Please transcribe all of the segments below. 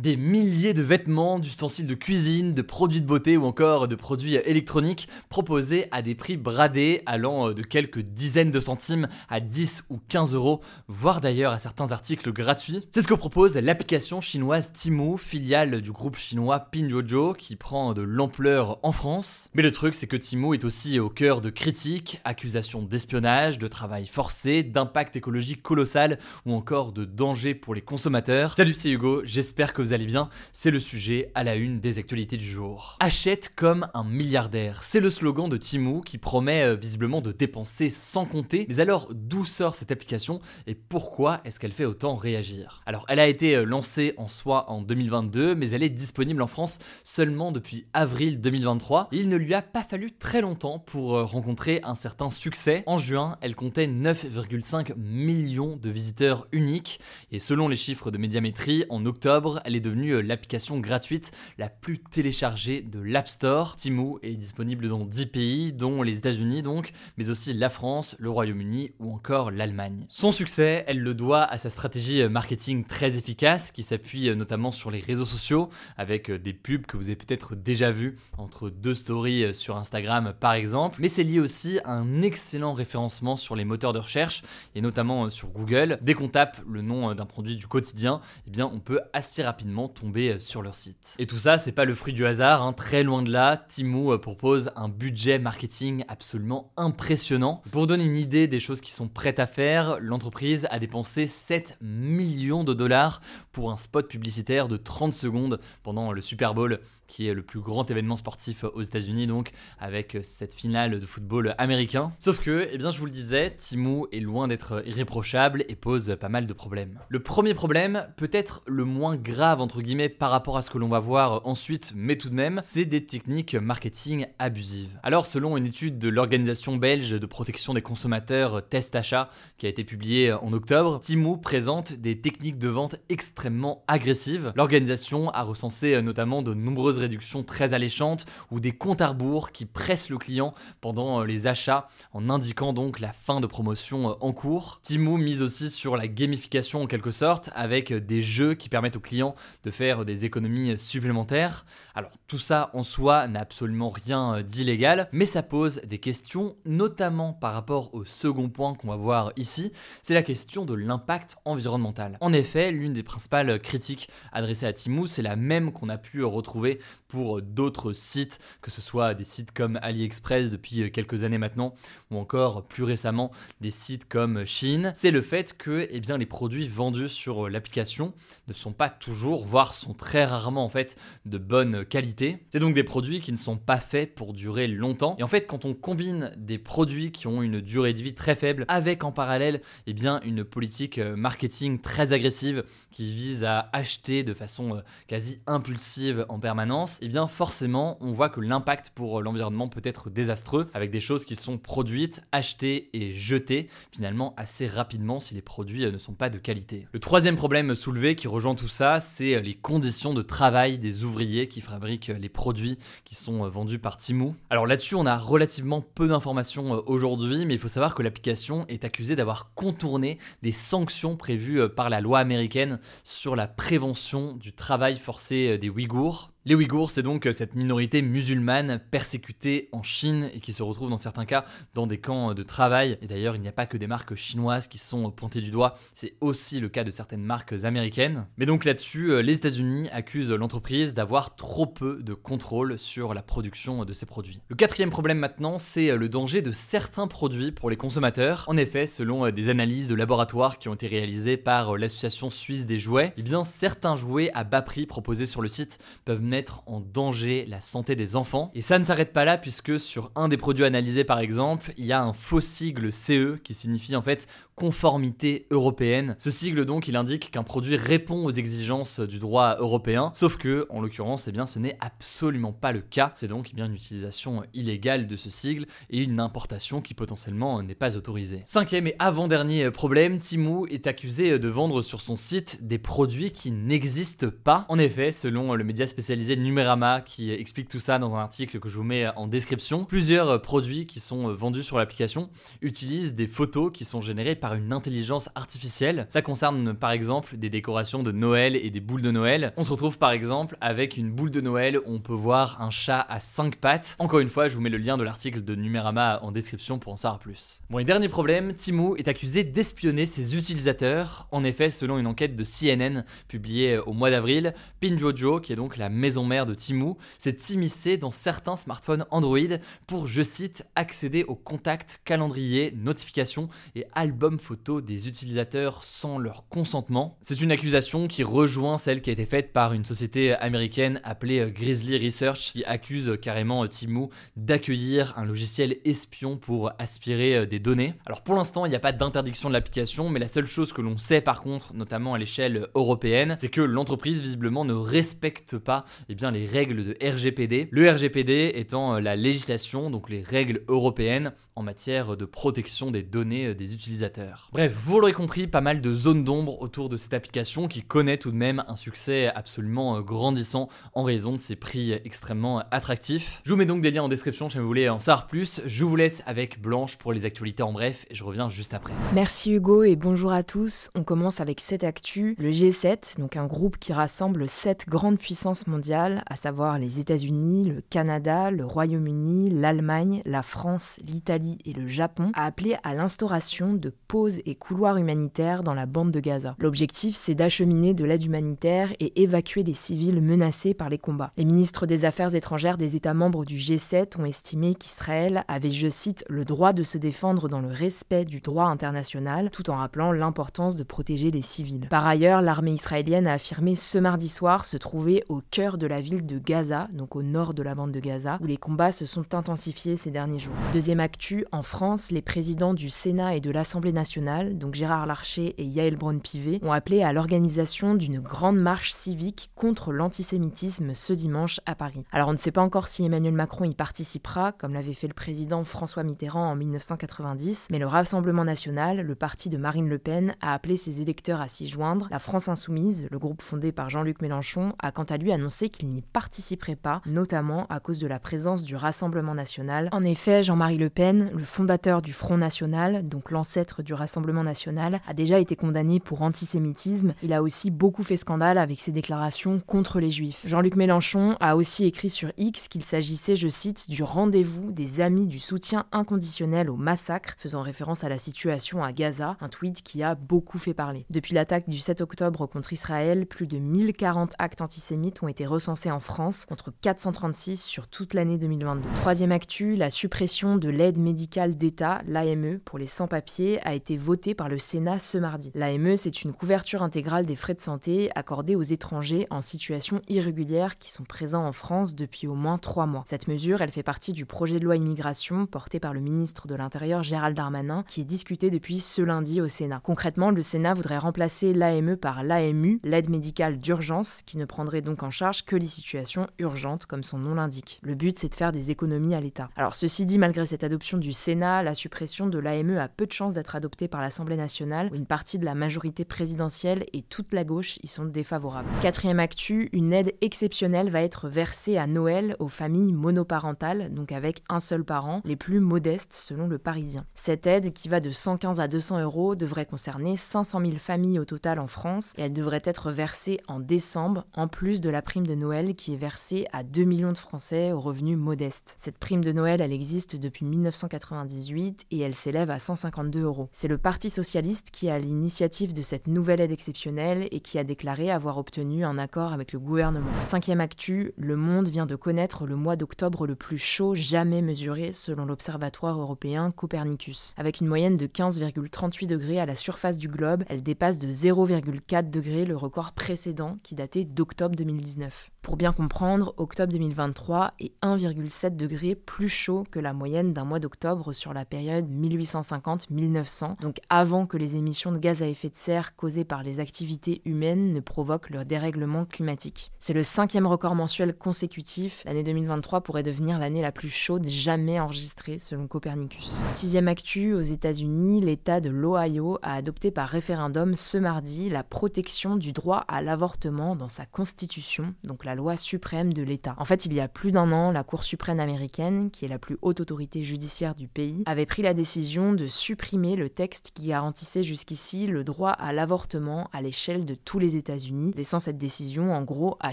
Des milliers de vêtements, d'ustensiles de cuisine, de produits de beauté ou encore de produits électroniques proposés à des prix bradés allant de quelques dizaines de centimes à 10 ou 15 euros, voire d'ailleurs à certains articles gratuits. C'est ce que propose l'application chinoise Temu, filiale du groupe chinois Pinduoduo qui prend de l'ampleur en France. Mais le truc c'est que Temu est aussi au cœur de critiques, accusations d'espionnage, de travail forcé, d'impact écologique colossal ou encore de danger pour les consommateurs. Salut c'est Hugo, j'espère que vous allez bien, c'est le sujet à la une des actualités du jour. Achète comme un milliardaire, c'est le slogan de Timou qui promet euh, visiblement de dépenser sans compter. Mais alors d'où sort cette application et pourquoi est-ce qu'elle fait autant réagir? Alors elle a été euh, lancée en soi en 2022, mais elle est disponible en France seulement depuis avril 2023. Et il ne lui a pas fallu très longtemps pour euh, rencontrer un certain succès. En juin, elle comptait 9,5 millions de visiteurs uniques et selon les chiffres de médiamétrie, en octobre, elle est devenue euh, l'application gratuite la plus téléchargée de l'App Store. Timo est disponible dans 10 pays, dont les États-Unis donc, mais aussi la France, le Royaume-Uni ou encore l'Allemagne. Son succès, elle le doit à sa stratégie euh, marketing très efficace qui s'appuie euh, notamment sur les réseaux sociaux avec des pubs que vous avez peut-être déjà vues entre deux stories sur Instagram par exemple, mais c'est lié aussi à un excellent référencement sur les moteurs de recherche et notamment sur Google. Dès qu'on tape le nom d'un produit du quotidien, eh bien on peut assez rapidement tomber euh, sur leur site. Et tout ça, c'est pas le fruit du hasard, hein. très loin de là, Timo euh, propose un budget marketing absolument impressionnant. Pour donner une idée des choses qui sont prêtes à faire, l'entreprise a dépensé 7 millions de dollars pour un spot publicitaire de 30 secondes pendant le Super Bowl qui est le plus grand événement sportif aux États-Unis, donc avec cette finale de football américain. Sauf que, eh bien, je vous le disais, Timou est loin d'être irréprochable et pose pas mal de problèmes. Le premier problème, peut-être le moins grave entre guillemets par rapport à ce que l'on va voir ensuite, mais tout de même, c'est des techniques marketing abusives. Alors, selon une étude de l'organisation belge de protection des consommateurs Test Achat qui a été publiée en octobre, Timou présente des techniques de vente extrêmement agressives. L'organisation a recensé notamment de nombreuses réductions très alléchantes ou des comptes à rebours qui pressent le client pendant les achats en indiquant donc la fin de promotion en cours. Timo mise aussi sur la gamification en quelque sorte avec des jeux qui permettent aux clients de faire des économies supplémentaires. Alors tout ça en soi n'a absolument rien d'illégal, mais ça pose des questions notamment par rapport au second point qu'on va voir ici, c'est la question de l'impact environnemental. En effet, l'une des principales critiques adressées à Timo, c'est la même qu'on a pu retrouver pour d'autres sites, que ce soit des sites comme AliExpress depuis quelques années maintenant, ou encore plus récemment des sites comme Shein, c'est le fait que eh les produits vendus sur l'application ne sont pas toujours, voire sont très rarement en fait de bonne qualité. C'est donc des produits qui ne sont pas faits pour durer longtemps. Et en fait, quand on combine des produits qui ont une durée de vie très faible avec en parallèle eh bien, une politique marketing très agressive qui vise à acheter de façon quasi impulsive en permanence, eh bien forcément, on voit que l'impact pour l'environnement peut être désastreux avec des choses qui sont produites, achetées et jetées finalement assez rapidement si les produits euh, ne sont pas de qualité. Le troisième problème soulevé qui rejoint tout ça, c'est euh, les conditions de travail des ouvriers qui fabriquent euh, les produits qui sont vendus par Timou. Alors là-dessus, on a relativement peu d'informations aujourd'hui, mais il faut savoir que l'application est accusée d'avoir contourné des sanctions prévues par la loi américaine sur la prévention du travail forcé des Ouïghours. Les Ouïghours, c'est donc cette minorité musulmane persécutée en Chine et qui se retrouve dans certains cas dans des camps de travail. Et d'ailleurs, il n'y a pas que des marques chinoises qui sont pointées du doigt, c'est aussi le cas de certaines marques américaines. Mais donc là-dessus, euh, les États-Unis accusent l'entreprise d'avoir trop peu de contrôle sur la production de ces produits. Le quatrième problème maintenant, c'est le danger de certains produits pour les consommateurs. En effet, selon euh, des analyses de laboratoire qui ont été réalisées par euh, l'association suisse des jouets, eh bien certains jouets à bas prix proposés sur le site peuvent mettre en danger la santé des enfants. Et ça ne s'arrête pas là puisque sur un des produits analysés par exemple, il y a un faux sigle CE qui signifie en fait conformité européenne. Ce sigle donc, il indique qu'un produit répond aux exigences du droit européen, sauf que en l'occurrence, eh bien ce n'est absolument pas le cas. C'est donc eh bien une utilisation illégale de ce sigle et une importation qui potentiellement n'est pas autorisée. Cinquième et avant-dernier problème, Timou est accusé de vendre sur son site des produits qui n'existent pas. En effet, selon le média spécialisé Numérama qui explique tout ça dans un article que je vous mets en description, plusieurs produits qui sont vendus sur l'application utilisent des photos qui sont générées par une intelligence artificielle. Ça concerne par exemple des décorations de Noël et des boules de Noël. On se retrouve par exemple avec une boule de Noël où on peut voir un chat à 5 pattes. Encore une fois, je vous mets le lien de l'article de Numérama en description pour en savoir plus. Bon, et dernier problème, Timo est accusé d'espionner ses utilisateurs. En effet, selon une enquête de CNN publiée au mois d'avril, Pinduoduo, qui est donc la maison mère de Timo, s'est immiscé dans certains smartphones Android pour, je cite, accéder aux contacts, calendriers, notifications et albums photos des utilisateurs sans leur consentement. C'est une accusation qui rejoint celle qui a été faite par une société américaine appelée Grizzly Research qui accuse carrément Timo d'accueillir un logiciel espion pour aspirer des données. Alors pour l'instant, il n'y a pas d'interdiction de l'application, mais la seule chose que l'on sait par contre, notamment à l'échelle européenne, c'est que l'entreprise visiblement ne respecte pas eh bien, les règles de RGPD. Le RGPD étant la législation, donc les règles européennes en matière de protection des données des utilisateurs. Bref, vous l'aurez compris, pas mal de zones d'ombre autour de cette application qui connaît tout de même un succès absolument grandissant en raison de ses prix extrêmement attractifs. Je vous mets donc des liens en description si vous voulez en savoir plus. Je vous laisse avec Blanche pour les actualités en bref et je reviens juste après. Merci Hugo et bonjour à tous. On commence avec cette actu, le G7, donc un groupe qui rassemble sept grandes puissances mondiales, à savoir les États-Unis, le Canada, le Royaume-Uni, l'Allemagne, la France, l'Italie et le Japon, a appelé à l'instauration de pauses et couloirs humanitaires dans la bande de Gaza. L'objectif, c'est d'acheminer de l'aide humanitaire et évacuer les civils menacés par les combats. Les ministres des Affaires étrangères des États membres du G7 ont estimé qu'Israël avait, je cite, le droit de se défendre dans le respect du droit international, tout en rappelant l'importance de protéger les civils. Par ailleurs, l'armée israélienne a affirmé ce mardi soir se trouver au cœur de la ville de Gaza, donc au nord de la bande de Gaza, où les combats se sont intensifiés ces derniers jours. Deuxième actu, en France, les présidents du Sénat et de l'Assemblée nationale, donc Gérard Larcher et Yael Braun-Pivet, ont appelé à l'organisation d'une grande marche civique contre l'antisémitisme ce dimanche à Paris. Alors on ne sait pas encore si Emmanuel Macron y participera, comme l'avait fait le président François Mitterrand en 1990, mais le Rassemblement national, le parti de Marine Le Pen, a appelé ses électeurs à s'y joindre. La France insoumise, le groupe fondé par Jean-Luc Mélenchon, a quant à lui annoncé qu'il n'y participerait pas, notamment à cause de la présence du Rassemblement national. En effet, Jean-Marie Le Pen, le fondateur du Front national, donc l'ancêtre du Rassemblement national, a déjà été condamné pour antisémitisme. Il a aussi beaucoup fait scandale avec ses déclarations contre les juifs. Jean-Luc Mélenchon a aussi écrit sur X qu'il s'agissait, je cite, du rendez-vous des amis du soutien inconditionnel au massacre, faisant référence à la situation à Gaza, un tweet qui a beaucoup fait parler. Depuis l'attaque du 7 octobre contre Israël, plus de 1040 actes antisémites ont été en France, contre 436 sur toute l'année 2022. Troisième actu, la suppression de l'aide médicale d'État, l'AME, pour les sans-papiers a été votée par le Sénat ce mardi. L'AME, c'est une couverture intégrale des frais de santé accordés aux étrangers en situation irrégulière qui sont présents en France depuis au moins trois mois. Cette mesure, elle fait partie du projet de loi immigration porté par le ministre de l'Intérieur Gérald Darmanin qui est discuté depuis ce lundi au Sénat. Concrètement, le Sénat voudrait remplacer l'AME par l'AMU, l'aide médicale d'urgence, qui ne prendrait donc en charge que les situations urgentes comme son nom l'indique. Le but, c'est de faire des économies à l'État. Alors ceci dit, malgré cette adoption du Sénat, la suppression de l'AME a peu de chances d'être adoptée par l'Assemblée nationale, où une partie de la majorité présidentielle et toute la gauche y sont défavorables. Quatrième actu, une aide exceptionnelle va être versée à Noël aux familles monoparentales, donc avec un seul parent, les plus modestes selon le Parisien. Cette aide, qui va de 115 à 200 euros, devrait concerner 500 000 familles au total en France, et elle devrait être versée en décembre, en plus de la prime de Noël qui est versée à 2 millions de Français aux revenus modestes. Cette prime de Noël, elle existe depuis 1998 et elle s'élève à 152 euros. C'est le Parti socialiste qui a l'initiative de cette nouvelle aide exceptionnelle et qui a déclaré avoir obtenu un accord avec le gouvernement. Cinquième actu, le monde vient de connaître le mois d'octobre le plus chaud jamais mesuré selon l'Observatoire européen Copernicus. Avec une moyenne de 15,38 degrés à la surface du globe, elle dépasse de 0,4 degrés le record précédent qui datait d'octobre 2019. life. Pour bien comprendre, octobre 2023 est 1,7 degré plus chaud que la moyenne d'un mois d'octobre sur la période 1850-1900, donc avant que les émissions de gaz à effet de serre causées par les activités humaines ne provoquent le dérèglement climatique. C'est le cinquième record mensuel consécutif. L'année 2023 pourrait devenir l'année la plus chaude jamais enregistrée selon Copernicus. Sixième actu, aux États-Unis, l'État de l'Ohio a adopté par référendum ce mardi la protection du droit à l'avortement dans sa constitution, loi suprême de l'État. En fait, il y a plus d'un an, la Cour suprême américaine, qui est la plus haute autorité judiciaire du pays, avait pris la décision de supprimer le texte qui garantissait jusqu'ici le droit à l'avortement à l'échelle de tous les États-Unis, laissant cette décision en gros à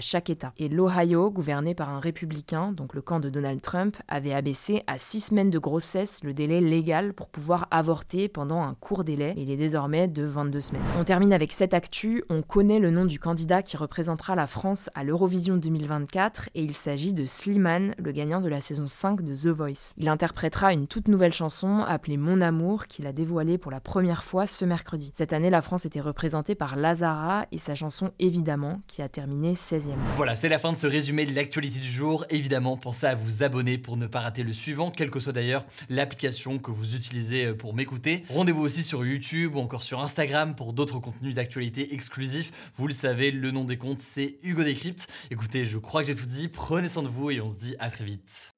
chaque État. Et l'Ohio, gouverné par un républicain, donc le camp de Donald Trump, avait abaissé à six semaines de grossesse le délai légal pour pouvoir avorter pendant un court délai. Il est désormais de 22 semaines. On termine avec cette actu. On connaît le nom du candidat qui représentera la France à l'Eurovision 2024 et il s'agit de Slimane, le gagnant de la saison 5 de The Voice. Il interprétera une toute nouvelle chanson appelée Mon Amour qu'il a dévoilée pour la première fois ce mercredi. Cette année, la France était représentée par Lazara et sa chanson Évidemment qui a terminé 16e. Voilà, c'est la fin de ce résumé de l'actualité du jour. Évidemment, pensez à vous abonner pour ne pas rater le suivant, quelle que soit d'ailleurs l'application que vous utilisez euh, pour m'écouter. Rendez-vous aussi sur YouTube ou encore sur Instagram pour d'autres contenus d'actualité exclusifs. Vous le savez, le nom des comptes, c'est Hugo Décrypte. Écoutez, je crois que j'ai tout dit. Prenez soin de vous et on se dit à très vite.